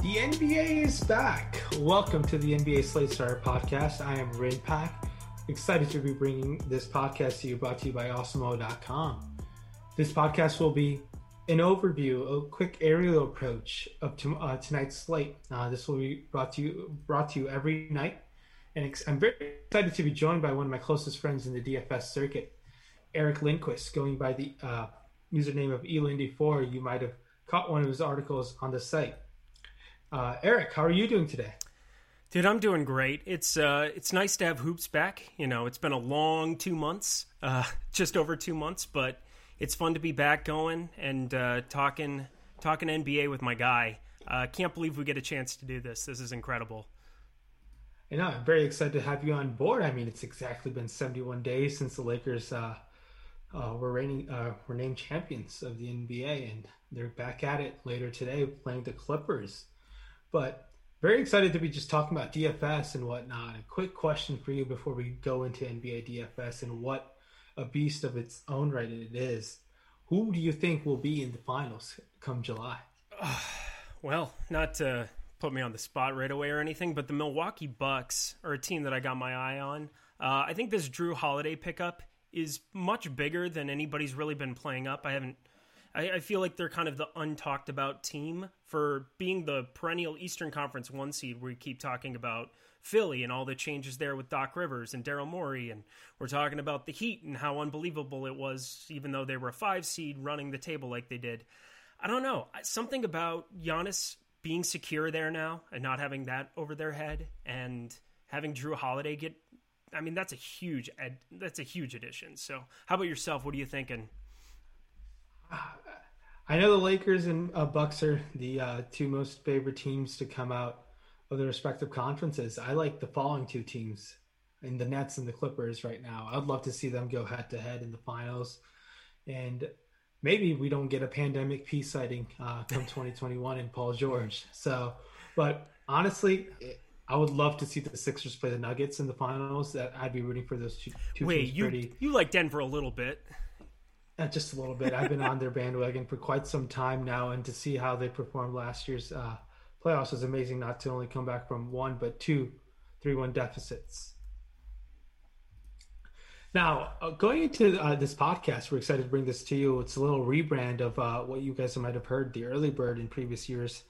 The NBA is back. Welcome to the NBA Slate Star podcast. I am Rayen Patnaik. Excited to be bringing this podcast to you, brought to you by Awesemo.com. This podcast will be an overview, a quick aerial approach of to, uh, tonight's slate. Uh, this will be brought to you brought to you every night, and ex- I'm very excited to be joined by one of my closest friends in the DFS circuit, Eric Lindquist, going by the uh, username of elindy4. You might have caught one of his articles on the site. Uh, Eric, how are you doing today? Dude, I'm doing great. It's uh, it's nice to have hoops back. You know, it's been a long two months, uh, just over two months, but it's fun to be back going and uh, talking talking NBA with my guy. Uh, can't believe we get a chance to do this. This is incredible. I know. I'm very excited to have you on board. I mean, it's exactly been 71 days since the Lakers uh, uh, were reigning, uh, were named champions of the NBA, and they're back at it later today, playing the Clippers. But very excited to be just talking about DFS and whatnot. A quick question for you before we go into NBA DFS and what a beast of its own right it is. Who do you think will be in the finals come July? Well, not to put me on the spot right away or anything, but the Milwaukee Bucks are a team that I got my eye on. Uh, I think this Jrue Holiday pickup is much bigger than anybody's really been playing up. I haven't. I, I feel like they're kind of the untalked about team for being the perennial Eastern Conference one seed. We keep talking about Philly and all the changes there with Doc Rivers and Daryl Morey, and we're talking about the Heat and how unbelievable it was, even though they were a five seed running the table like they did. I don't know. Something about Giannis being secure there now and not having that over their head and having Jrue Holiday get I mean that's a huge that's a huge addition. So, how about yourself? What are you thinking? I know the Lakers and uh, Bucks are the uh, two most favorite teams to come out of their respective conferences. I like the following two teams in the Nets and the Clippers right now. I'd love to see them go head to head in the finals, and maybe we don't get a pandemic peace sighting uh, come 2021 in Paul George. So, but honestly. I would love to see the Sixers play the Nuggets in the finals. That I'd be rooting for those two, two Wait, teams you pretty. you like Denver a little bit? Uh, just a little bit. I've been on their bandwagon for quite some time now, and to see how they performed last year's uh, playoffs was amazing. Not to only come back from one, but two, three-one deficits. Now, uh, going into uh, this podcast, we're excited to bring this to you. It's a little rebrand of uh, what you guys might have heard, the early bird in previous years.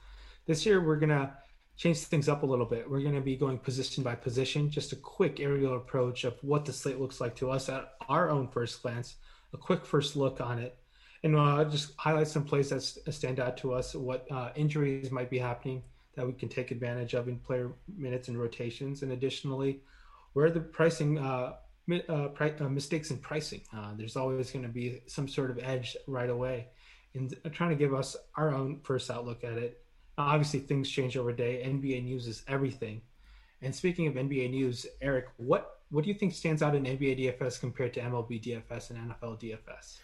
This year, we're gonna change things up a little bit. We're going to be going position by position, just a quick aerial approach of what the slate looks like to us at our own first glance, a quick first look on it, and uh, just highlight some plays that stand out to us, what uh, injuries might be happening that we can take advantage of in player minutes and rotations, and additionally, where the pricing uh, uh, pri- uh, mistakes in pricing. Uh, there's always going to be some sort of edge right away, and trying to give us our own first outlook at it obviously things change over day. NBA news is everything. And speaking of NBA news, Eric, what what do you think stands out in NBA DFS compared to MLB DFS and NFL DFS?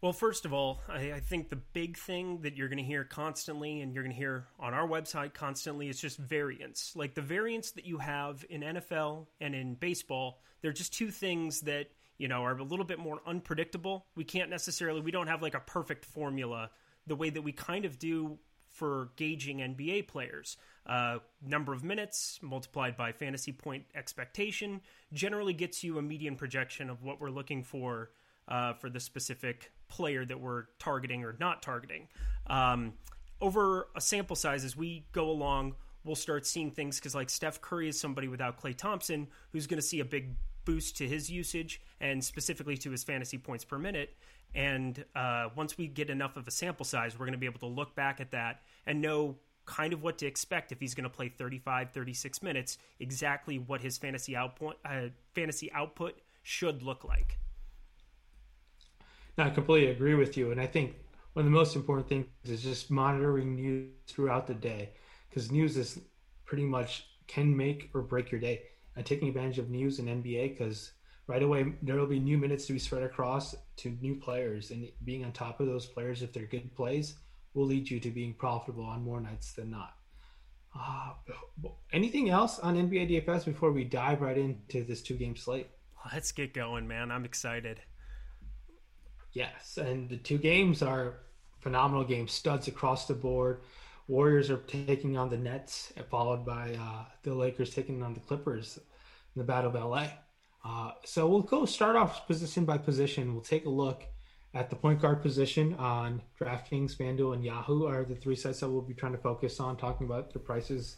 Well, first of all, I, I think the big thing that you're going to hear constantly, and you're going to hear on our website constantly, is just variance. Like the variance that you have in NFL and in baseball, they're just two things that you know, are a little bit more unpredictable. We can't necessarily, we don't have like a perfect formula the way that we kind of do for gauging NBA players. Uh, number of minutes multiplied by fantasy point expectation generally gets you a median projection of what we're looking for uh, for the specific player that we're targeting or not targeting. Um, over a sample size, as we go along, we'll start seeing things because, like, Steph Curry is somebody without Klay Thompson who's going to see a big boost to his usage and specifically to his fantasy points per minute. And uh, once we get enough of a sample size, we're going to be able to look back at that and know kind of what to expect if he's going to play 35, 36 minutes, exactly what his fantasy output, uh, fantasy output should look like. No, I completely agree with you. And I think one of the most important things is just monitoring news throughout the day because news is pretty much can make or break your day. And taking advantage of news in NBA because right away there will be new minutes to be spread across to new players and being on top of those players if they're good plays will lead you to being profitable on more nights than not. Uh, anything else on NBA DFS before we dive right into this two game slate? Let's get going, man. I'm excited. Yes, and the two games are phenomenal games, studs across the board. Warriors are taking on the Nets, followed by uh, the Lakers taking on the Clippers in the Battle of LA. Uh, so we'll go start off position by position. We'll take a look at the point guard position on DraftKings, FanDuel, and Yahoo are the three sites that we'll be trying to focus on, talking about the prices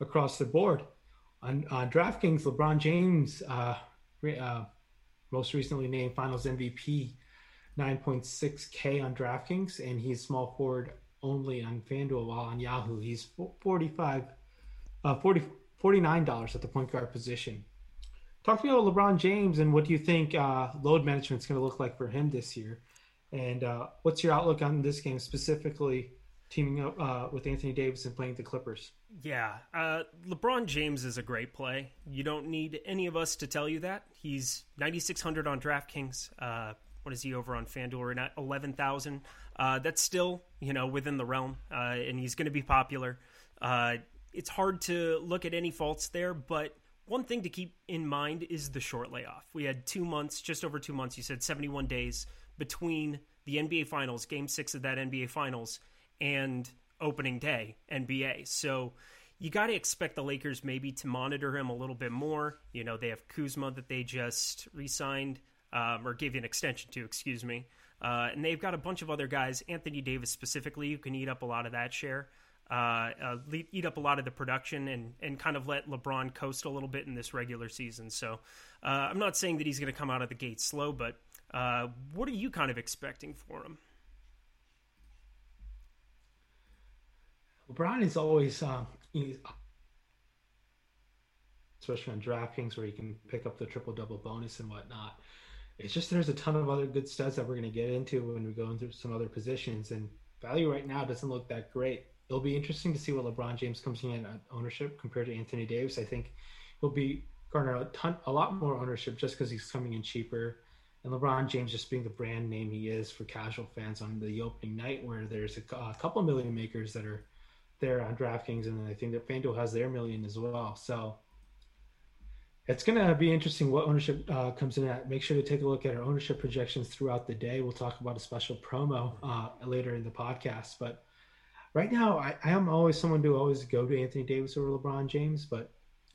across the board. On, DraftKings, LeBron James, uh, uh, most recently named Finals MVP, 9.6K on DraftKings, and he's small forward only on FanDuel, while on Yahoo, he's 45, uh, 40, $49 at the point guard position. Talk to me about LeBron James and what do you think uh, load management is going to look like for him this year? And uh, what's your outlook on this game specifically, teaming up uh, with Anthony Davis and playing the Clippers? Yeah, uh, LeBron James is a great play. You don't need any of us to tell you that. He's 9,600 on DraftKings. Uh, what is he over on FanDuel? At 11,000. Uh, that's still, you know, within the realm, and he's going to be popular. it's hard to look at any faults there, but one thing to keep in mind is the short layoff. We had two months, just over two months, you said 71 days between the NBA Finals, game six of that NBA Finals, and opening day, NBA. So you got to expect the Lakers maybe to monitor him a little bit more. You know, they have Kuzma that they just re signed um, or gave an extension to, excuse me. Uh, and they've got a bunch of other guys, Anthony Davis specifically, who can eat up a lot of that share uh, uh, eat up a lot of the production and, and kind of let LeBron coast a little bit in this regular season. So uh, I'm not saying that he's going to come out of the gate slow, but uh, what are you kind of expecting for him? LeBron is always, especially on DraftKings where you can pick up the triple double bonus and whatnot. It's just there's a ton of other good studs that we're going to get into when we go into some other positions, and value right now doesn't look that great it'll be interesting to see what LeBron James comes in at ownership compared to Anthony Davis. I think he'll be garner a ton, a lot more ownership just because he's coming in cheaper. And LeBron James just being the brand name he is for casual fans on the opening night, where there's a, a couple million makers that are there on DraftKings, and I think that FanDuel has their million as well. So it's going to be interesting what ownership uh, comes in at. Make sure to take a look at our ownership projections throughout the day. We'll talk about a special promo uh, later in the podcast, but right now, I, I am always someone to always go to Anthony Davis over LeBron James, but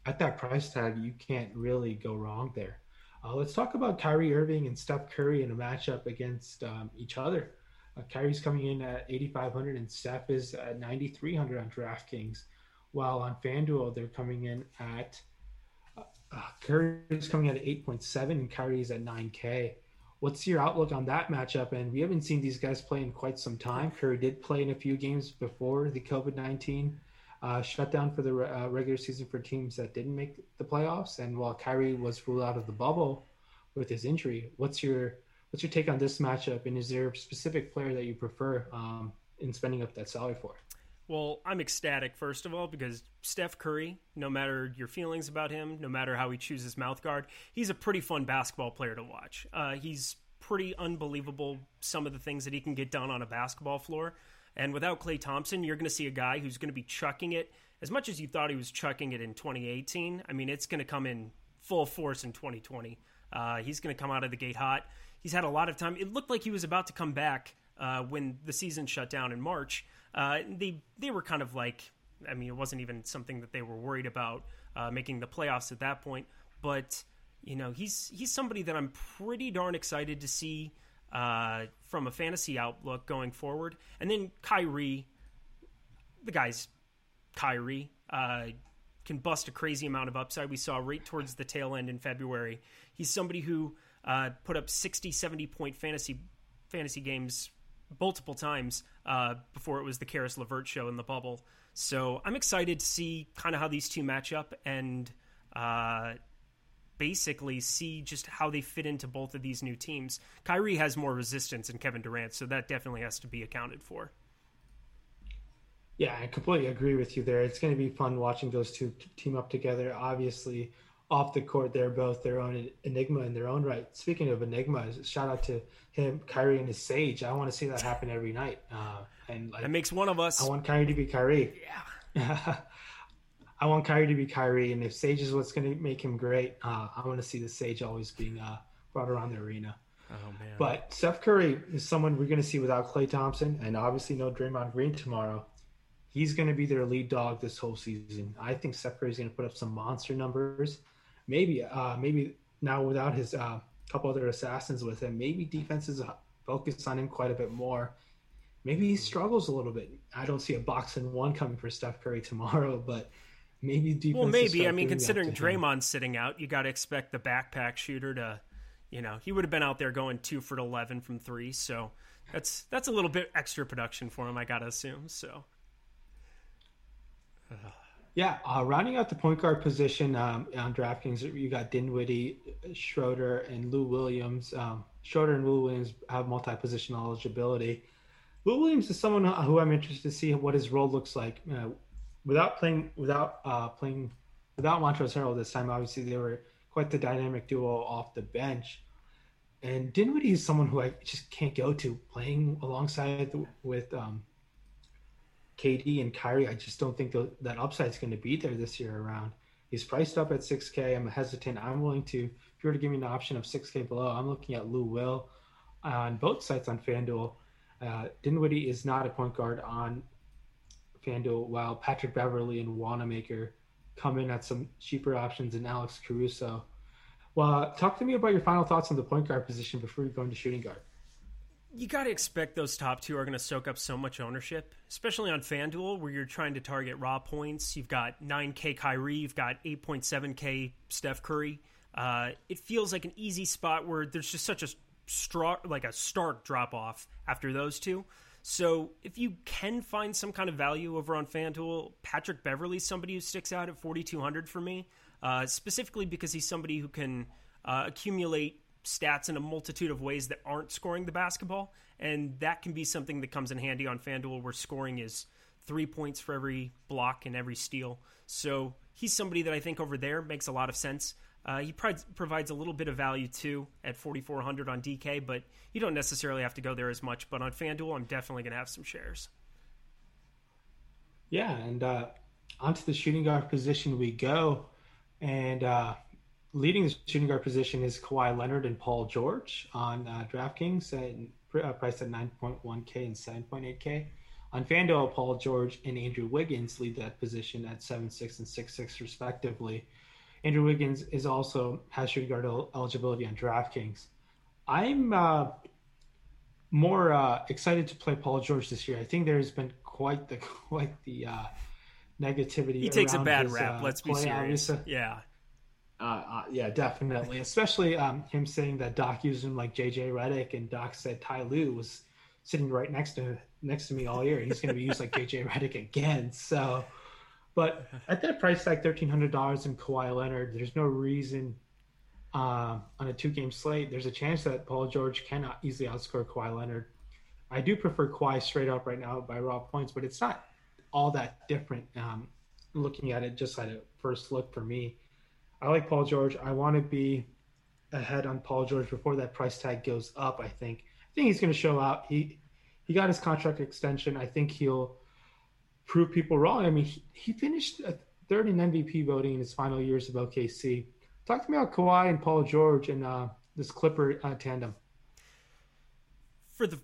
at that price tag, you can't really go wrong there. Uh, let's talk about Kyrie Irving and Steph Curry in a matchup against um, each other. Uh, Kyrie's coming in at 8,500 and Steph is at 9,300 on DraftKings, while on FanDuel they're coming in at uh, Curry's coming at 8.7 and Kyrie's at 9K. What's your outlook on that matchup? And we haven't seen these guys play in quite some time. Curry did play in a few games before the COVID 19 uh, shutdown for the uh, regular season for teams that didn't make the playoffs. And while Kyrie was ruled out of the bubble with his injury, what's your what's your take on this matchup? And is there a specific player that you prefer um, in spending up that salary for? Well, I'm ecstatic, first of all, because Steph Curry, no matter your feelings about him, no matter how he chooses mouth guard, he's a pretty fun basketball player to watch. Uh, he's pretty unbelievable, some of the things that he can get done on a basketball floor. And without Klay Thompson, you're going to see a guy who's going to be chucking it as much as you thought he was chucking it in 2018. I mean, it's going to come in full force in 2020. Uh, he's going to come out of the gate hot. He's had a lot of time. It looked like he was about to come back uh, when the season shut down in March. Uh, they they were kind of like, I mean, it wasn't even something that they were worried about uh, making the playoffs at that point. But you know, he's he's somebody that I'm pretty darn excited to see uh, from a fantasy outlook going forward. And then Kyrie, the guy's Kyrie. Uh, can bust a crazy amount of upside. We saw right towards the tail end in February. He's somebody who uh, put up 60, 70 point fantasy fantasy games multiple times uh, before it was the Caris LeVert show in the bubble. So I'm excited to see kind of how these two match up and uh, basically see just how they fit into both of these new teams. Kyrie has more resistance than Kevin Durant, so that definitely has to be accounted for. Yeah, I completely agree with you there. It's going to be fun watching those two team up together. Obviously, off the court, they're both their own enigma in their own right. Speaking of enigmas, shout out to him, Kyrie, and his Sage. I want to see that happen every night. Uh, and like, that makes one of us. I want Kyrie to be Kyrie. Yeah. I want Kyrie to be Kyrie, and if Sage is what's going to make him great, uh, I want to see the Sage always being uh, brought around the arena. Oh man! But Steph Curry is someone we're going to see without Klay Thompson, and obviously no Draymond Green tomorrow he's going to be their lead dog this whole season. I think Steph is going to put up some monster numbers. Maybe, uh, maybe now without his uh, couple other assassins with him, maybe defenses focus on him quite a bit more. Maybe he struggles a little bit. I don't see a box and one coming for Steph Curry tomorrow, but maybe defense. Well, maybe. I mean, considering Draymond's sitting out, you got to expect the backpack shooter to, you know, he would have been out there going two for eleven from three. So that's that's a little bit extra production for him, I got to assume. So yeah, uh, rounding out the point guard position um, on DraftKings, you got Dinwiddie, Schroeder, and Lou Williams. Um, Schroeder and Lou Williams have multi-position eligibility. Lou Williams is someone who I'm interested to see what his role looks like. Uh, without playing, without uh, playing, without Montrezl Harrell this time, obviously they were quite the dynamic duo off the bench. And Dinwiddie is someone who I just can't go to playing alongside with um, KD and Kyrie, I just don't think that upside is going to be there this year around. He's priced up at 6K. I'm hesitant. I'm willing to, if you were to give me an option of 6K below, I'm looking at Lou Will on both sites on FanDuel. Uh, Dinwiddie is not a point guard on FanDuel, while Patrick Beverley and Wanamaker come in at some cheaper options and Alex Caruso. Well, talk to me about your final thoughts on the point guard position before we go into shooting guard you got to expect those top two are going to soak up so much ownership, especially on FanDuel, where you're trying to target raw points. You've got 9K Kyrie, you've got 8.7K Steph Curry. Uh, it feels like an easy spot where there's just such a straw, like a stark drop off after those two. So if you can find some kind of value over on FanDuel, Patrick Beverley, somebody who sticks out at 4,200 for me, uh, specifically because he's somebody who can uh, accumulate stats in a multitude of ways that aren't scoring the basketball. And that can be something that comes in handy on FanDuel where scoring is three points for every block and every steal. So he's somebody that I think over there makes a lot of sense. Uh, he pro- provides a little bit of value too at 4,400 on DK, but you don't necessarily have to go there as much. But on FanDuel, I'm definitely going to have some shares. Yeah, and uh, onto the shooting guard position we go. And uh, leading the shooting guard position is Kawhi Leonard and Paul George on uh, DraftKings, at, uh, priced at 9.1K and 7.8K. On FanDuel, Paul George and Andrew Wiggins lead that position at 7.6 and 6.6 respectively. Andrew Wiggins is also has shooting guard eligibility on DraftKings. I'm uh, more uh, excited to play Paul George this year. I think there's been quite the quite the uh, negativity. He takes a bad his, rap. Uh, let's be serious. Yeah, uh, uh, yeah, definitely. Especially um, him saying that Doc used him like JJ Redick, and Doc said Ty Lue was sitting right next to next to me all year. And he's going to be used like JJ Redick again. So, but at that price tag, thirteen hundred dollars in Kawhi Leonard, there's no reason um, on a two game slate. There's a chance that Paul George cannot easily outscore Kawhi Leonard. I do prefer Kawhi straight up right now by raw points, but it's not all that different. Um, looking at it just at a first look for me. I like Paul George. I want to be ahead on Paul George before that price tag goes up. I think. I think he's going to show out. He he got his contract extension. I think he'll prove people wrong. I mean, he, he finished third in MVP voting in his final years of OKC. Talk to me about Kawhi and Paul George and uh, this Clipper uh, tandem. For the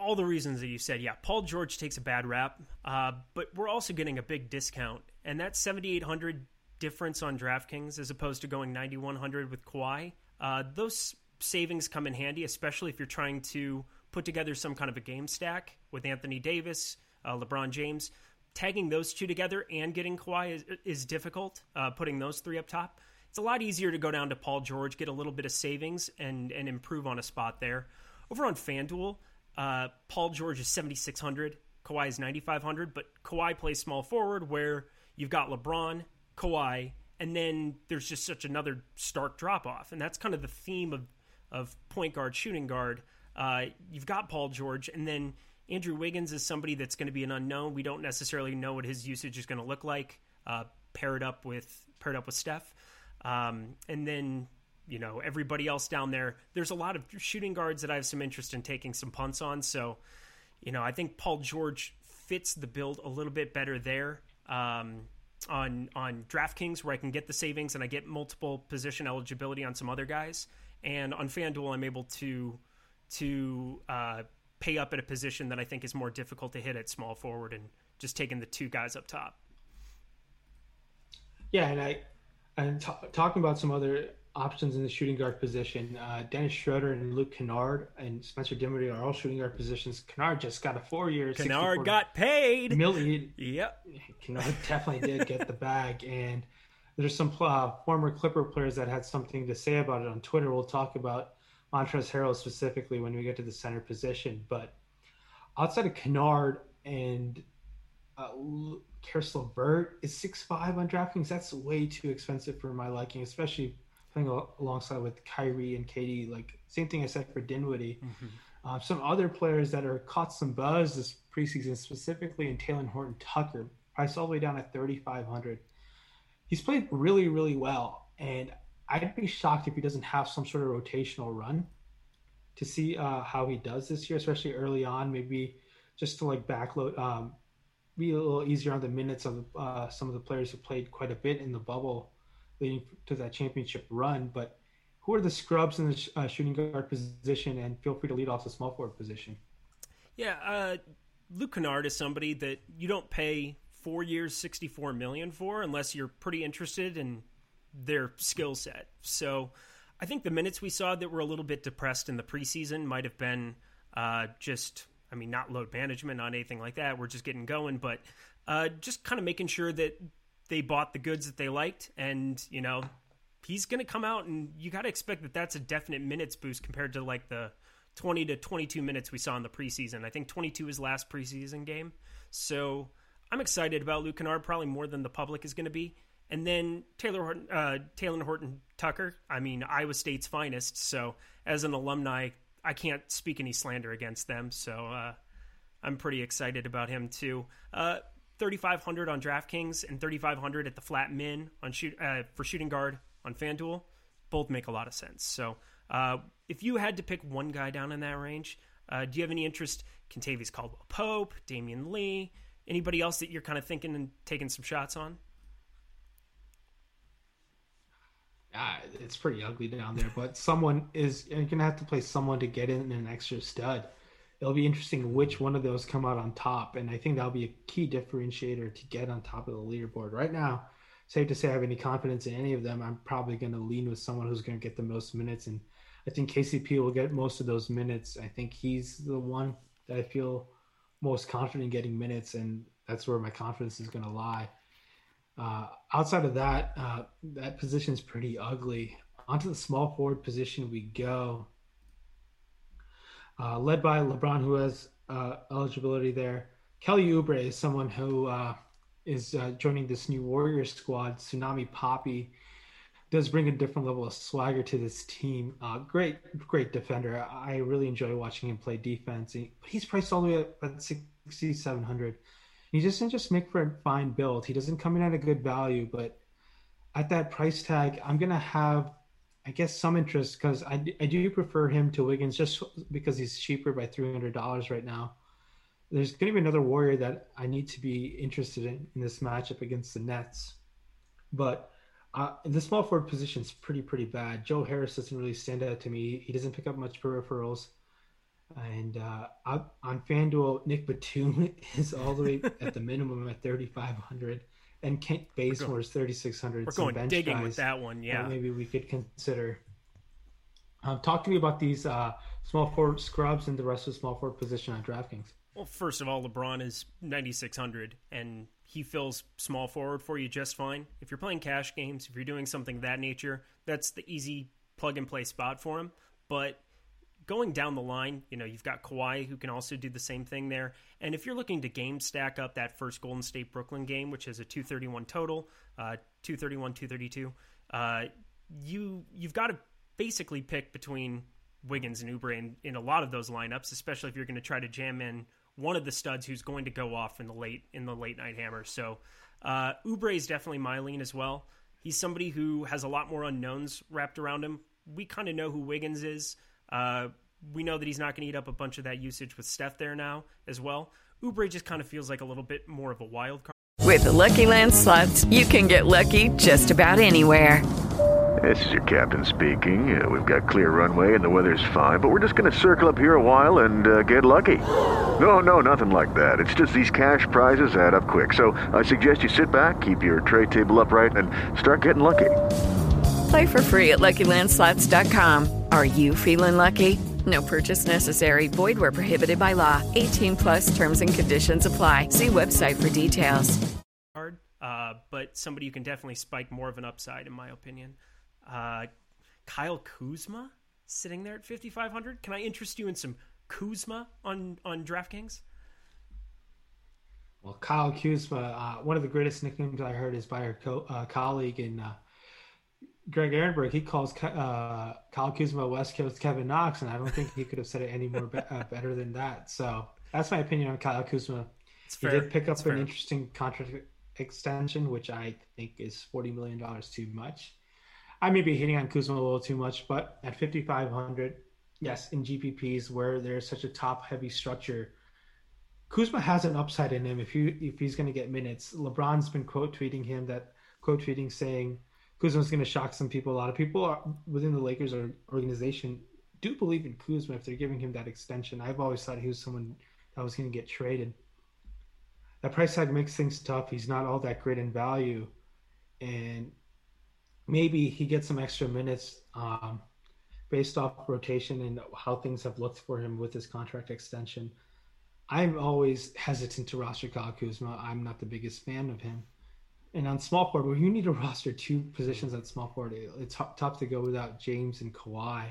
all the reasons that you said, yeah, Paul George takes a bad rap, uh, but we're also getting a big discount, and that 7,800 difference on DraftKings as opposed to going 9,100 with Kawhi. Uh, those savings come in handy, especially if you're trying to put together some kind of a game stack with Anthony Davis, uh, LeBron James. Tagging those two together and getting Kawhi is, is difficult. Uh, putting those three up top, it's a lot easier to go down to Paul George, get a little bit of savings, and and improve on a spot there. Over on FanDuel, uh, Paul George is 7,600. Kawhi is 9,500, but Kawhi plays small forward where you've got LeBron, Kawhi, and then there's just such another stark drop off. And that's kind of the theme of, of point guard, shooting guard. Uh, you've got Paul George, and then Andrew Wiggins is somebody that's going to be an unknown. We don't necessarily know what his usage is going to look like. Uh, paired up with paired up with Steph, um, and then you know everybody else down there. There's a lot of shooting guards that I have some interest in taking some punts on. So, you know, I think Paul George fits the build a little bit better there. Um, on on DraftKings where I can get the savings and I get multiple position eligibility on some other guys, and on FanDuel I'm able to to uh, pay up at a position that I think is more difficult to hit at small forward and just taking the two guys up top. Yeah, and I and t- talking about some other options in the shooting guard position, uh, Dennis Schroeder and Luke Kennard and Spencer Dinwiddie are all shooting guard positions. Kennard just got a four-year. Kennard got paid. Million. Yep. Kennard definitely did get the bag, and there's some uh, former Clipper players that had something to say about it on Twitter. We'll talk about Montrezl Harrell specifically when we get to the center position, but outside of Kennard and uh, Caris LeVert is six five on DraftKings. That's way too expensive for my liking, especially playing alongside with Kyrie and KD. Like same thing I said for Dinwiddie. Mm-hmm. Uh, some other players that are caught some buzz this preseason, specifically in Talen Horton Tucker, priced all the way down at thirty five hundred. He's played really, really well, and I'd be shocked if he doesn't have some sort of rotational run to see uh, how he does this year, especially early on. Maybe just to like backload, um, be a little easier on the minutes of uh, some of the players who played quite a bit in the bubble leading to that championship run. But who are the scrubs in the uh, shooting guard position? And feel free to lead off the small forward position. Yeah, uh, Luke Kennard is somebody that you don't pay four years, sixty-four million for, unless you're pretty interested in their skill set. So, I think the minutes we saw that were a little bit depressed in the preseason might have been uh, just I mean, not load management, not anything like that. We're just getting going, but uh, just kind of making sure that they bought the goods that they liked, and you know, he's going to come out, and you got to expect that that's a definite minutes boost compared to like the 20 to 22 minutes we saw in the preseason. I think 22 is last preseason game, so I'm excited about Luke Kennard probably more than the public is going to be. And then Taylor Horton, uh, Talen Horton Tucker. I mean, Iowa State's finest. So as an alumni, I can't speak any slander against them, so uh, I'm pretty excited about him too. Uh, 3,500 on DraftKings and 3,500 at the flat min on shoot uh, for shooting guard on FanDuel, both make a lot of sense. So uh, if you had to pick one guy down in that range, uh, do you have any interest? Kentavious Caldwell Pope, Damion Lee, anybody else that you're kind of thinking and taking some shots on? uh, it's pretty ugly down there. But someone is you're gonna have to play someone to get in an extra stud. It'll be interesting which one of those come out on top, and I think that'll be a key differentiator to get on top of the leaderboard. Right now, safe to say I have any confidence in any of them. I'm probably going to lean with someone who's going to get the most minutes, and I think KCP will get most of those minutes. I think he's the one that I feel most confident in getting minutes, and that's where my confidence is going to lie. Uh, outside of that, uh, that position is pretty ugly. Onto the small forward position we go. Uh, led by LeBron, who has uh, eligibility there. Kelly Oubre is someone who uh, is uh, joining this new Warriors squad. Tsunami Papi does bring a different level of swagger to this team. great, great defender. I really enjoy watching him play defense. He's priced all the way up at 6,700. He doesn't just make for a fine build. He doesn't come in at a good value, but at that price tag, I'm gonna have, I guess, some interest because I, I do prefer him to Wiggins just because he's cheaper by three hundred dollars right now. There's gonna be another Warrior that I need to be interested in in this matchup against the Nets, but uh, the small forward position is pretty pretty bad. Joe Harris doesn't really stand out to me. He doesn't pick up much peripherals. And uh, on FanDuel, Nick Batum is all the way at the minimum at 3,500, and Kent Bazemore is 3,600. We're going digging guys, with that one, yeah. maybe we could consider. Um, talk to me about these uh, small forward scrubs and the rest of the small forward position on DraftKings. Well, first of all, LeBron is 9,600, and he fills small forward for you just fine. If you're playing cash games, if you're doing something that nature, that's the easy plug and play spot for him. But going down the line, you know, you've got Kawhi who can also do the same thing there. And if you're looking to game stack up that first Golden State Brooklyn game, which is a 231 total, uh, 231, 232, uh, you you've got to basically pick between Wiggins and Oubre in, in a lot of those lineups, especially if you're going to try to jam in one of the studs who's going to go off in the late in the late night hammer. So uh, Oubre is definitely my lean as well. He's somebody who has a lot more unknowns wrapped around him. We kind of know who Wiggins is. Uh, we know that he's not going to eat up a bunch of that usage with Steph there now as well. Oubre just kind of feels like a little bit more of a wild card. With the Lucky Land slots, you can get lucky just about anywhere. This is your captain speaking. Uh, we've got clear runway and the weather's fine, but we're just going to circle up here a while and uh, get lucky. No, no, nothing like that. It's just these cash prizes add up quick. So I suggest you sit back, keep your tray table upright, and start getting lucky. Play for free at LuckyLandSlots.com. Are you feeling lucky? No purchase necessary. Void where prohibited by law. 18 plus terms and conditions apply. See website for details. Hard, uh, but somebody you can definitely spike more of an upside, in my opinion. Uh, Kyle Kuzma sitting there at 5,500. Can I interest you in some Kuzma on, on DraftKings? Well, Kyle Kuzma, uh, one of the greatest nicknames I heard is by our co- uh, colleague in uh, Greg Ehrenberg. He calls uh, Kyle Kuzma West Coast Kevin Knox, and I don't think he could have said it any more be- uh, better than that. So that's my opinion on Kyle Kuzma. He did pick up an interesting contract extension, which I think is $40 million too much. I may be hitting on Kuzma a little too much, but at 5,500, yes, in GPPs where there's such a top heavy structure, Kuzma has an upside in him if you if he's going to get minutes. LeBron's been quote tweeting him that quote tweeting saying Kuzma's going to shock some people. A lot of people are, within the Lakers organization do believe in Kuzma if they're giving him that extension. I've always thought he was someone that was going to get traded. That price tag makes things tough. He's not all that great in value, and maybe he gets some extra minutes um, based off rotation and how things have looked for him with his contract extension. I'm always hesitant to roster Kyle Kuzma. I'm not the biggest fan of him. And on small forward, where you need to roster two positions at small forward, it's tough to go without James and Kawhi.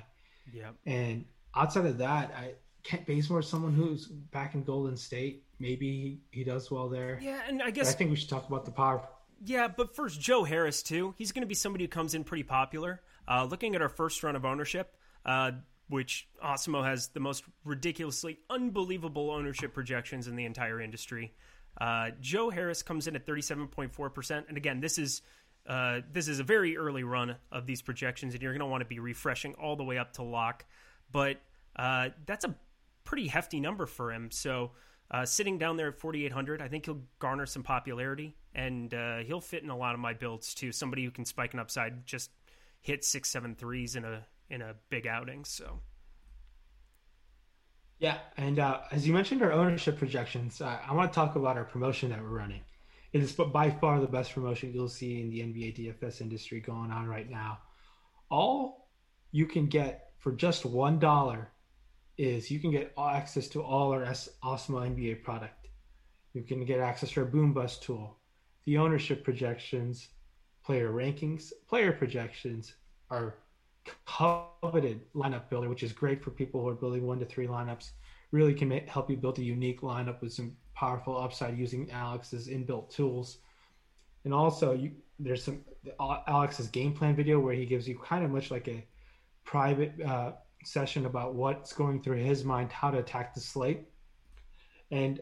Yeah. And outside of that, I Kent Bazemore is someone who's back in Golden State. Maybe he, he does well there. Yeah, and I guess but I think we should talk about the power yeah, but first, Joe Harris, too. He's going to be somebody who comes in pretty popular. Uh, looking at our first run of ownership, uh, which Awesemo has the most ridiculously unbelievable ownership projections in the entire industry. Uh, Joe Harris comes in at 37.4%. And again, this is. Uh, this is a very early run of these projections, and you're going to want to be refreshing all the way up to lock. But uh, that's a pretty hefty number for him. So uh, sitting down there at 4,800, I think he'll garner some popularity, and uh, he'll fit in a lot of my builds too. Somebody who can spike an upside, just hit six, seven threes in a in a big outing. So, yeah, and uh, as you mentioned, our ownership projections. I want to talk about our promotion that we're running. It is by far the best promotion you'll see in the NBA DFS industry going on right now. All you can get for just one dollar is you can get access to all our Awesemo NBA product. You can get access to our Boom Bust tool, the ownership projections, player rankings, player projections, our coveted lineup builder, which is great for people who are building one to three lineups. Really can make, help you build a unique lineup with some powerful upside using Alex's inbuilt tools. And also, you, there's some Alex's game plan video where he gives you kind of much like a private uh, session about what's going through his mind, how to attack the slate, and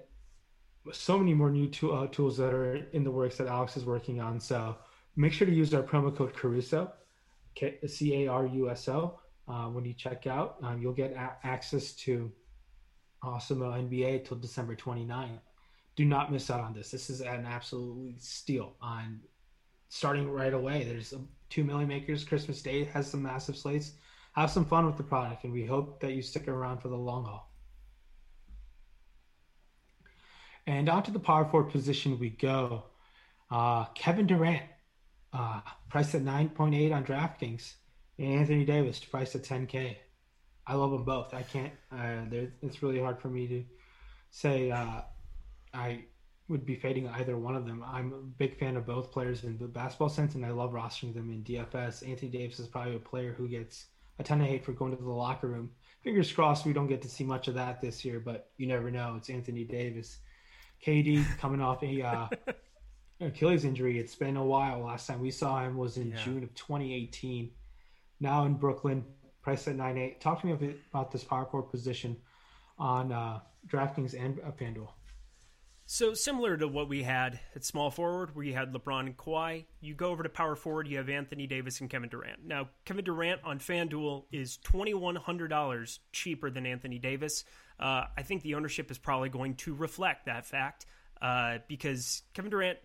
so many more new uh, tools that are in the works that Alex is working on. So make sure to use our promo code Caruso, C A R U S O, uh, when you check out. Um, you'll get a- access to Awesemo NBA till December 29. Do not miss out on this. This is an absolutely steal on starting right away. There's two milli makers. Christmas Day has some massive slates. Have some fun with the product, and we hope that you stick around for the long haul. And onto the power forward position we go. Uh, Kevin Durant, uh, priced at 9.8 on DraftKings, and Anthony Davis, priced at 10K. I love them both. I can't. Uh, it's really hard for me to say uh, I would be fading either one of them. I'm a big fan of both players in the basketball sense, and I love rostering them in DFS. Anthony Davis is probably a player who gets a ton of hate for going to the locker room. Fingers crossed we don't get to see much of that this year, but you never know. It's Anthony Davis. KD coming off a uh, Achilles injury. It's been a while. Last time we saw him was in yeah. June of 2018. Now in Brooklyn, priced at nine eight. Talk to me a bit about this power forward position on uh, DraftKings and uh, FanDuel. So similar to what we had at small forward, where you had LeBron and Kawhi, you go over to power forward, you have Anthony Davis and Kevin Durant. Now, Kevin Durant on FanDuel is twenty one hundred dollars cheaper than Anthony Davis. Uh, I think the ownership is probably going to reflect that fact uh, because Kevin Durant,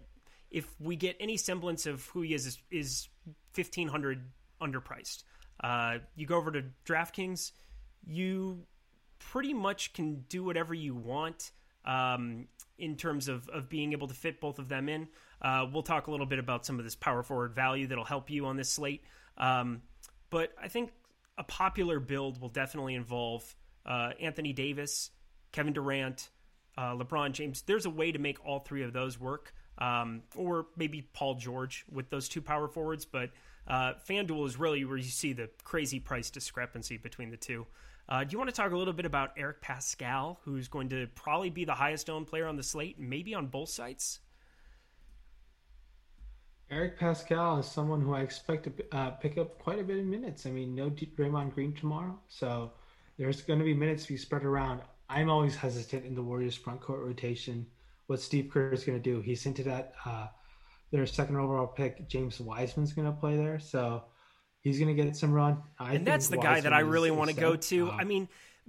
if we get any semblance of who he is, is, is fifteen hundred underpriced. Uh, you go over to DraftKings, you pretty much can do whatever you want. Um, in terms of, of being able to fit both of them in. Uh, we'll talk a little bit about some of this power forward value that'll help you on this slate. Um, but I think a popular build will definitely involve uh, Anthony Davis, Kevin Durant, uh, LeBron James. There's a way to make all three of those work, um, or maybe Paul George with those two power forwards. But uh, FanDuel is really where you see the crazy price discrepancy between the two. Uh, do you want to talk a little bit about Eric Paschall, who's going to probably be the highest owned player on the slate, maybe on both sites? Eric Paschall is someone who I expect to uh, pick up quite a bit of minutes. I mean, no Draymond Green tomorrow, so there's going to be minutes to be spread around. I'm always hesitant in the Warriors front court rotation. What Steve Kerr is going to do? He's hinted at uh, their second overall pick, James Wiseman's going to play there. So He's going to get some run. I and that's the guy that I really want to go to. I mean,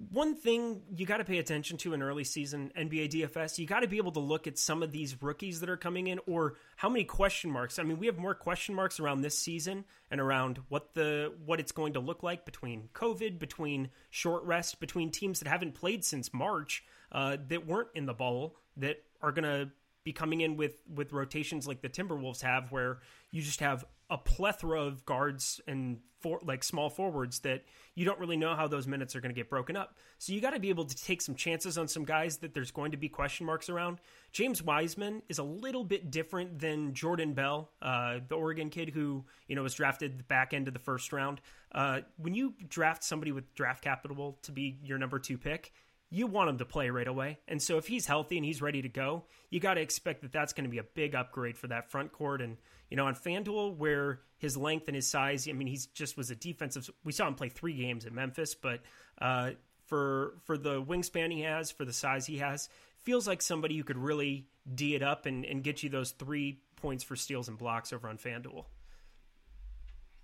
one thing you got to pay attention to in early season NBA DFS, you got to be able to look at some of these rookies that are coming in or how many question marks. I mean, we have more question marks around this season and around what the what it's going to look like between COVID, between short rest, between teams that haven't played since March, uh, that weren't in the bubble, that are going to be coming in with with rotations like the Timberwolves have, where you just have a plethora of guards and for like small forwards that you don't really know how those minutes are going to get broken up. So you got to be able to take some chances on some guys that there's going to be question marks around. James Wiseman is a little bit different than Jordan Bell, uh, the Oregon kid who you know was drafted the back end of the first round. Uh, when you draft somebody with draft capital to be your number two pick, you want him to play right away. And so if he's healthy and he's ready to go, you got to expect that that's going to be a big upgrade for that front court. And, you know, on FanDuel, where his length and his size, I mean, he's just was a defensive. We saw him play three games at Memphis, but uh, for for the wingspan he has, for the size he has, feels like somebody who could really D it up and, and get you those three points for steals and blocks over on FanDuel.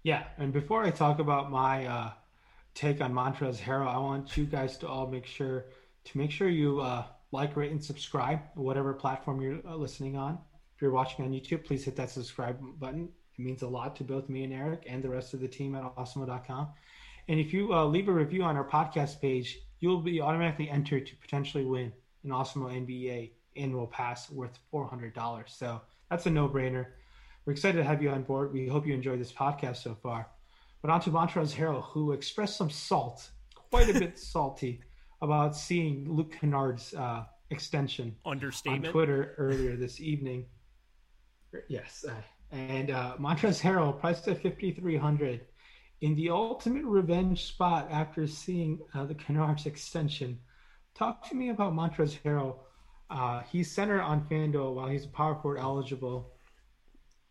Yeah. And before I talk about my, uh take on Montrezl Harrell, I want you guys to all make sure to make sure you uh, like, rate, and subscribe whatever platform you're uh, listening on. If you're watching on YouTube, please hit that subscribe button. It means a lot to both me and Eric and the rest of the team at awesemo.com. And if you uh, leave a review on our podcast page, you'll be automatically entered to potentially win an Awesemo NBA annual pass worth $400. So that's a no brainer. We're excited to have you on board. We hope you enjoyed this podcast so far. But on to Montrezl Harrell, who expressed some salt, quite a bit salty, about seeing Luke Kennard's uh, extension Understatement. on Twitter earlier this evening. Yes, uh, and uh, Montrezl Harrell priced at fifty three hundred in the ultimate revenge spot after seeing uh, the Kennard's extension. Talk to me about Montrezl Harrell. Uh, he's center on FanDuel while he's power forward eligible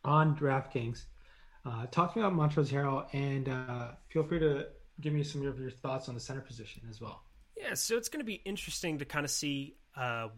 on DraftKings. Uh, talk to me about Montrezl Harrell, and uh, feel free to give me some of your thoughts on the center position as well. Yeah, so it's going to be interesting to kind of see uh,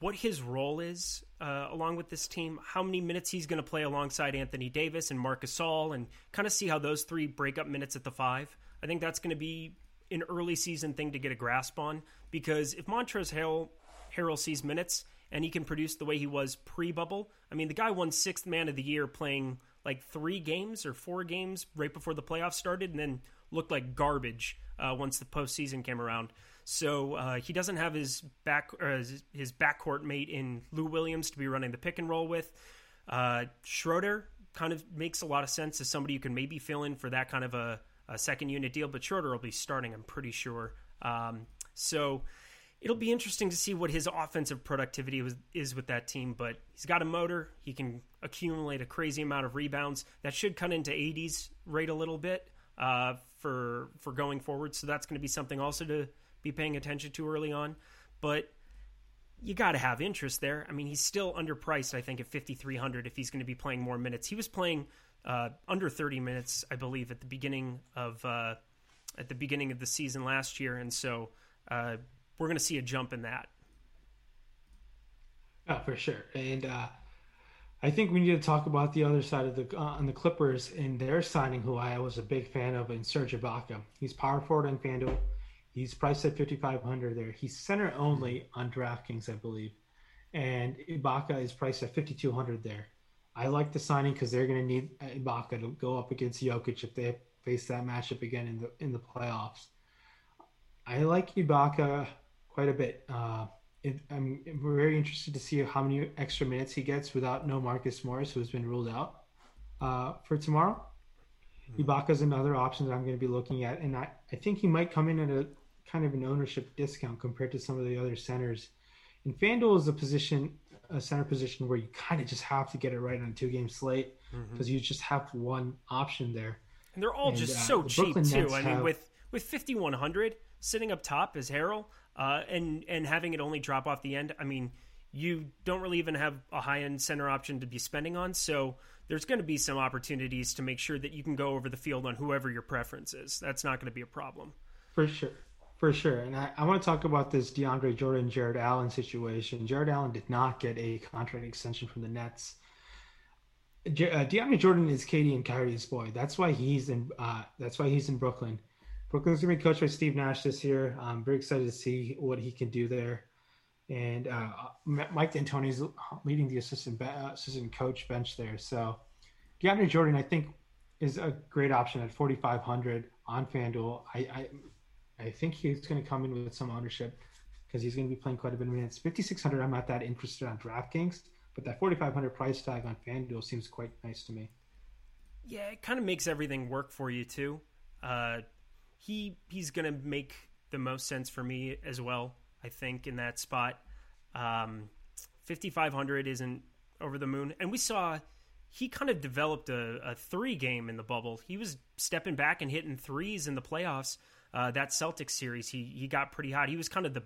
what his role is uh, along with this team, how many minutes he's going to play alongside Anthony Davis and Marc Gasol, and kind of see how those three break up minutes at the five. I think that's going to be an early season thing to get a grasp on because if Montrezl Harrell, Harrell sees minutes and he can produce the way he was pre bubble, I mean, the guy won sixth man of the year playing like three games or four games right before the playoffs started, and then looked like garbage uh, once the postseason came around. So uh, he doesn't have his back his, his backcourt mate in Lou Williams to be running the pick and roll with. Uh, Schroeder kind of makes a lot of sense as somebody you can maybe fill in for that kind of a, a second unit deal, but Schroeder will be starting. I'm pretty sure. Um, so it'll be interesting to see what his offensive productivity was, is with that team. But he's got a motor; he can accumulate a crazy amount of rebounds. That should cut into AD's rate a little bit uh, for for going forward. So that's going to be something also to be paying attention to early on. But you got to have interest there. I mean, he's still underpriced, I think, at 5,300 if he's going to be playing more minutes. He was playing uh, under 30 minutes, I believe, at the beginning of uh, at the beginning of the season last year, and so uh, we're going to see a jump in that. Oh, for sure, and uh, I think we need to talk about the other side of the uh, on the Clippers and their signing, who I was a big fan of, in Serge Ibaka. He's power forward on FanDuel. He's priced at 5500 there. He's center only on DraftKings, I believe. And Ibaka is priced at 5200 there. I like the signing because they're going to need Ibaka to go up against Jokic if they face that matchup again in the in the playoffs. I like Ibaka quite a bit. Uh, it, I'm very interested to see how many extra minutes he gets without no Marcus Morris, who's been ruled out uh, for tomorrow. Ibaka is another option that I'm going to be looking at, and I, I think he might come in at a kind of an ownership discount compared to some of the other centers. And FanDuel is a position, a center position where you kind of just have to get it right on a two game slate because mm-hmm. you just have one option there. And they're all and, just uh, so cheap Brooklyn too. Nets I mean, have, with with fifty one hundred sitting up top as Harrell, uh, and and having it only drop off the end. I mean, you don't really even have a high end center option to be spending on. So there's going to be some opportunities to make sure that you can go over the field on whoever your preference is. That's not going to be a problem. For sure. For sure. And I, I want to talk about this DeAndre Jordan, Jarrett Allen situation. Jarrett Allen did not get a contract extension from the Nets. uh, DeAndre Jordan is KD and Kyrie's boy. That's why he's in. Uh, that's why he's in Brooklyn. Brooklyn's gonna be coached by Steve Nash this year. I'm very excited to see what he can do there. And uh, Mike D'Antoni's leading the assistant uh, assistant coach bench there. So DeAndre Jordan, I think, is a great option at 4,500 on FanDuel. I, I I think he's going to come in with some ownership because he's going to be playing quite a bit of minutes. 5,600, I'm not that interested on DraftKings, but that 4,500 price tag on FanDuel seems quite nice to me. Yeah, it kind of makes everything work for you too. Uh, he he's going to make the most sense for me as well. I think in that spot, um, 5,500 isn't over the moon, and we saw he kind of developed a, a three game in the bubble. He was stepping back and hitting threes in the playoffs uh, that Celtics series, he he got pretty hot. He was kind of the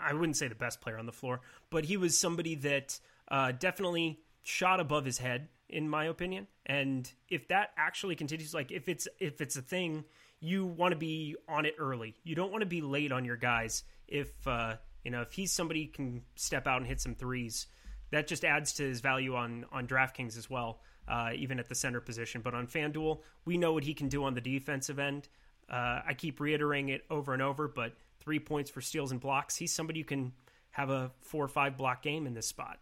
I wouldn't say the best player on the floor, but he was somebody that uh, definitely shot above his head, in my opinion. And if that actually continues, like if it's if it's a thing, you want to be on it early. You don't want to be late on your guys. If uh, you know if he's somebody can step out and hit some threes, that just adds to his value on on DraftKings as well. Uh, even at the center position, but on FanDuel, we know what he can do on the defensive end. Uh, I keep reiterating it over and over, but three points for steals and blocks. He's somebody who can have a four or five block game in this spot.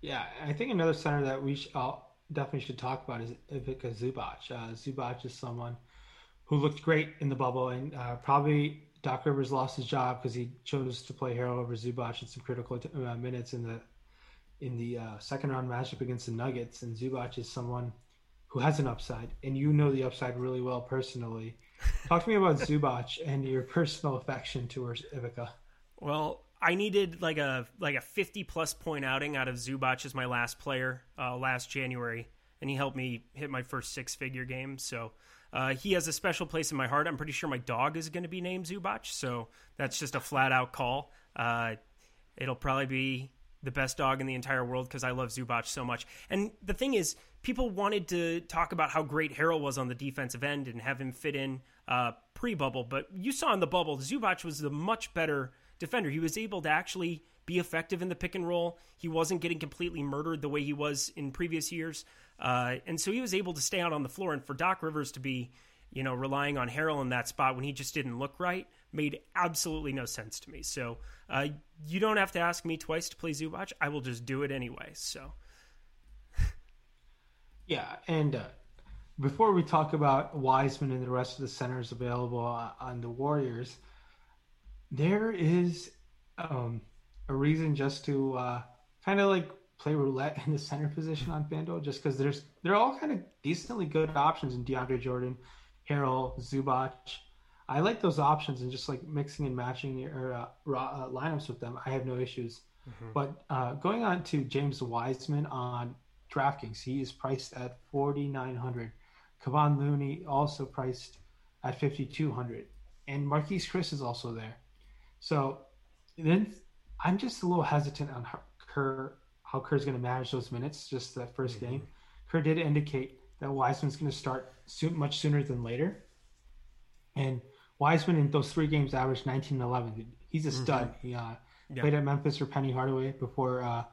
Yeah, I think another center that we uh, definitely should talk about is Ivica Zubac. Uh, Zubac is someone who looked great in the bubble, and uh, probably Doc Rivers lost his job because he chose to play Harrell over Zubac in some critical t- uh, minutes in the in the uh, second round matchup against the Nuggets. And Zubac is someone who has an upside, and you know the upside really well personally. Talk to me about Zubac and your personal affection towards Ivica. Well, I needed like a like a fifty plus point outing out of Zubac as my last player uh, last January, and he helped me hit my first six figure game. So uh, he has a special place in my heart. I'm pretty sure my dog is going to be named Zubac, so that's just a flat out call. Uh, it'll probably be the best dog in the entire world because I love Zubac so much. And the thing is, people wanted to talk about how great Harrell was on the defensive end and have him fit in uh, pre bubble. But you saw in the bubble, Zubac was the much better defender. He was able to actually be effective in the pick and roll. He wasn't getting completely murdered the way he was in previous years. Uh, and so he was able to stay out on the floor. And for Doc Rivers to be, you know, relying on Harrell in that spot when he just didn't look right made absolutely no sense to me. So uh, you don't have to ask me twice to play Zubac. I will just do it anyway. So Yeah, and uh, before we talk about Wiseman and the rest of the centers available on the Warriors, there is um, a reason just to uh, kind of like play roulette in the center position on FanDuel, just because there's they're all kind of decently good options in DeAndre Jordan, Harrell, Zubac. I like those options and just like mixing and matching your uh, uh, lineups with them. I have no issues. Mm-hmm. But uh, going on to James Wiseman on DraftKings, he is priced at forty nine hundred. Kevon Looney also priced at fifty two hundred, and Marquese Chriss is also there. So then I'm just a little hesitant on how Kerr how Kerr's going to manage those minutes. Just that 1st mm-hmm. game, Kerr did indicate that Wiseman's going to start soon, much sooner than later, and Wiseman in those three games averaged 19 and 11. He's a stud. Mm-hmm. He uh, yeah. played at Memphis for Penny Hardaway before uh,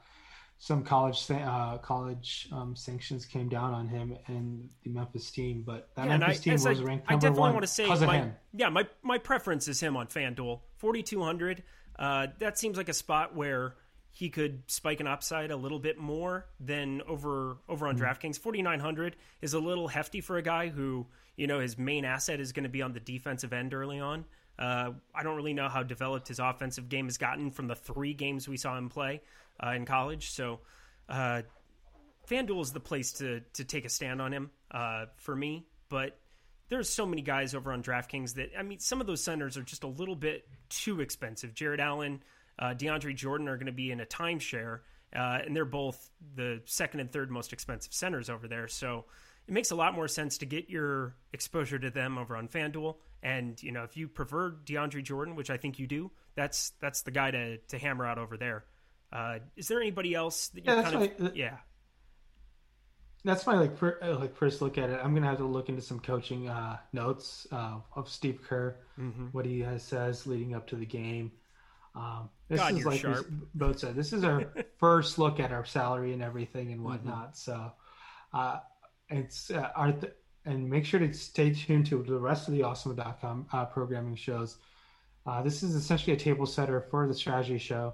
some college uh, college um, sanctions came down on him and the Memphis team. But that yeah, Memphis I, team was I, ranked number I definitely one want to say my, Yeah, my my preference is him on FanDuel. 4200. Uh, that seems like a spot where he could spike an upside a little bit more than over over on mm-hmm. DraftKings. 4900 is a little hefty for a guy who, you know, his main asset is going to be on the defensive end early on. Uh, I don't really know how developed his offensive game has gotten from the three games we saw him play uh, in college. So, uh, FanDuel is the place to to take a stand on him uh, for me. But there's so many guys over on DraftKings that I mean, some of those centers are just a little bit too expensive. Jarrett Allen, uh, DeAndre Jordan are going to be in a timeshare, uh, and they're both the second and third most expensive centers over there. So it makes a lot more sense to get your exposure to them over on FanDuel. And you know, if you prefer DeAndre Jordan, which I think you do, that's that's the guy to to hammer out over there. Uh, is there anybody else that you yeah, kind of yeah? That's my like for, uh, like first look at it. I'm gonna have to look into some coaching uh, notes uh, of Steve Kerr, mm-hmm. what he has says leading up to the game. Um, this God, is like sharp. both said. This is our first look at our salary and everything and mm-hmm. whatnot. Mm-hmm. So uh, it's uh, our th- and make sure to stay tuned to the rest of the awesemo.com uh, programming shows. Uh, this is essentially a table setter for the strategy show,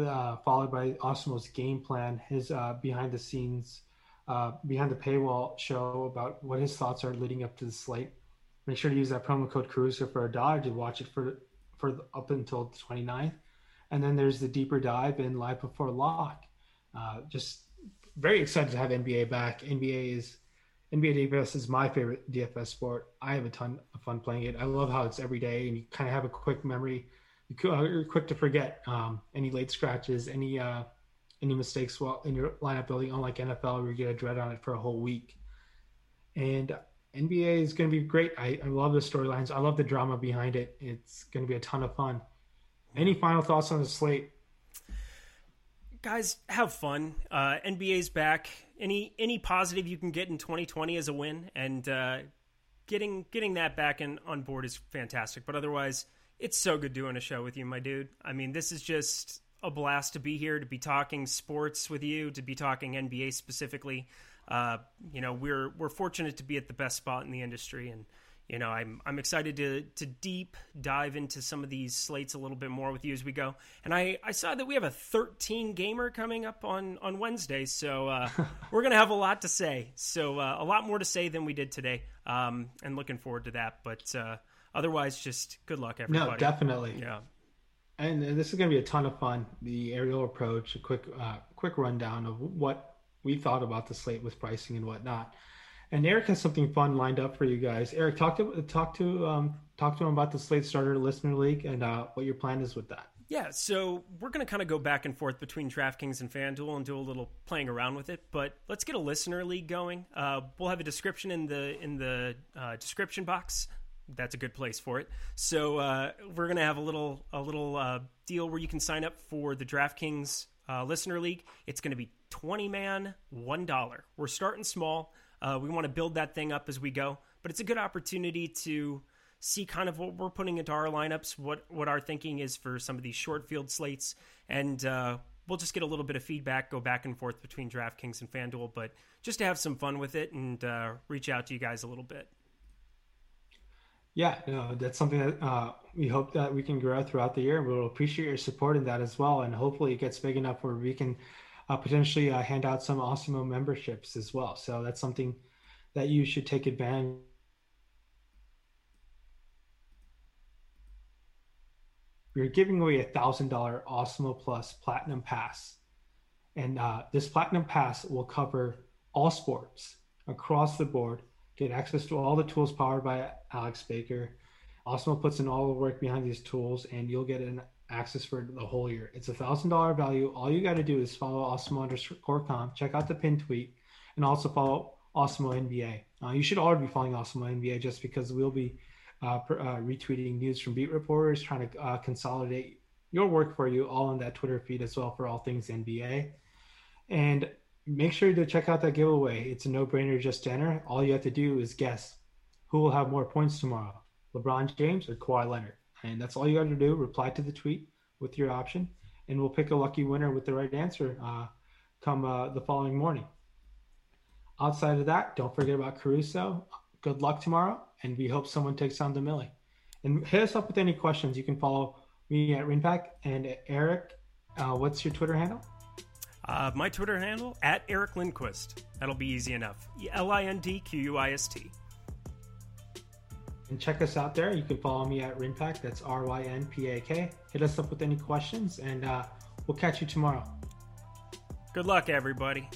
uh, followed by Awesemo's game plan, his uh, behind the scenes, uh, behind the paywall show about what his thoughts are leading up to the slate. Make sure to use that promo code Caruso for a dollar to watch it for for up until the 29th. And then there's the deeper dive in live before lock. Uh, just very excited to have NBA back. NBA is NBA DFS is my favorite DFS sport. I have a ton of fun playing it. I love how it's every day and you kind of have a quick memory. You're quick to forget um, any late scratches, any uh, any mistakes while in your lineup building. Unlike NFL, where you get a dread on it for a whole week. And NBA is going to be great. I, I love the storylines. I love the drama behind it. It's going to be a ton of fun. Any final thoughts on the slate? Guys, have fun. Uh, NBA's back any any positive you can get in 2020 as a win, and uh, getting getting that back in, on board is fantastic. But otherwise, it's so good doing a show with you, my dude. I mean, this is just a blast to be here, to be talking sports with you, to be talking NBA specifically. Uh, you know, we're we're fortunate to be at the best spot in the industry, and you know, I'm I'm excited to to deep dive into some of these slates a little bit more with you as we go. And I, I saw that we have a 13 gamer coming up on on Wednesday, so uh, we're gonna have a lot to say. So uh, a lot more to say than we did today, um, and looking forward to that. But uh, otherwise, just good luck, everybody. No, definitely. Yeah. And this is going to be a ton of fun. The aerial approach, a quick uh, quick rundown of what we thought about the slate with pricing and whatnot. And Eric has something fun lined up for you guys. Eric, talk to talk to um, talk to him about the Slate Starter Listener League and uh, what your plan is with that. Yeah, so we're going to kind of go back and forth between DraftKings and FanDuel and do a little playing around with it. But let's get a listener league going. Uh, we'll have a description in the in the uh, description box. That's a good place for it. So uh, we're going to have a little a little uh, deal where you can sign up for the DraftKings uh, listener league. It's going to be twenty man, one dollar. We're starting small. Uh, we want to build that thing up as we go, but it's a good opportunity to see kind of what we're putting into our lineups, what what our thinking is for some of these short field slates, and uh, we'll just get a little bit of feedback, go back and forth between DraftKings and FanDuel, but just to have some fun with it and uh, reach out to you guys a little bit. Yeah, no, that's something that uh, we hope that we can grow throughout the year. We'll appreciate your support in that as well, and hopefully it gets big enough where we can uh, potentially uh, hand out some Awesemo memberships as well. So that's something that you should take advantage. We're giving away a thousand dollar Awesemo Plus Platinum Pass, and uh, this Platinum Pass will cover all sports across the board. Get access to all the tools powered by Alex Baker. Awesemo puts in all the work behind these tools, and you'll get an access for the whole year. It's a thousand dollar value. All you got to do is follow Awesemo underscore com, check out the pin tweet, and also follow Awesemo NBA. Uh, you should already be following Awesemo NBA just because we'll be uh, per, uh, retweeting news from beat reporters, trying to uh, consolidate your work for you all on that Twitter feed as well for all things NBA. And make sure to check out that giveaway. It's a no brainer just enter. All you have to do is guess who will have more points tomorrow LeBron James or Kawhi Leonard. And that's all you got to do. Reply to the tweet with your option, and we'll pick a lucky winner with the right answer uh, come uh, the following morning. Outside of that, don't forget about Caruso. Good luck tomorrow, and we hope someone takes on the Millie. And hit us up with any questions. You can follow me at Rinpack and Eric. Uh, what's your Twitter handle? Uh, my Twitter handle at Eric Lindquist. That'll be easy enough. L I N D Q U I S T. And check us out there. You can follow me at Rinpak. That's R Y N P A K. Hit us up with any questions, and uh, we'll catch you tomorrow. Good luck, everybody.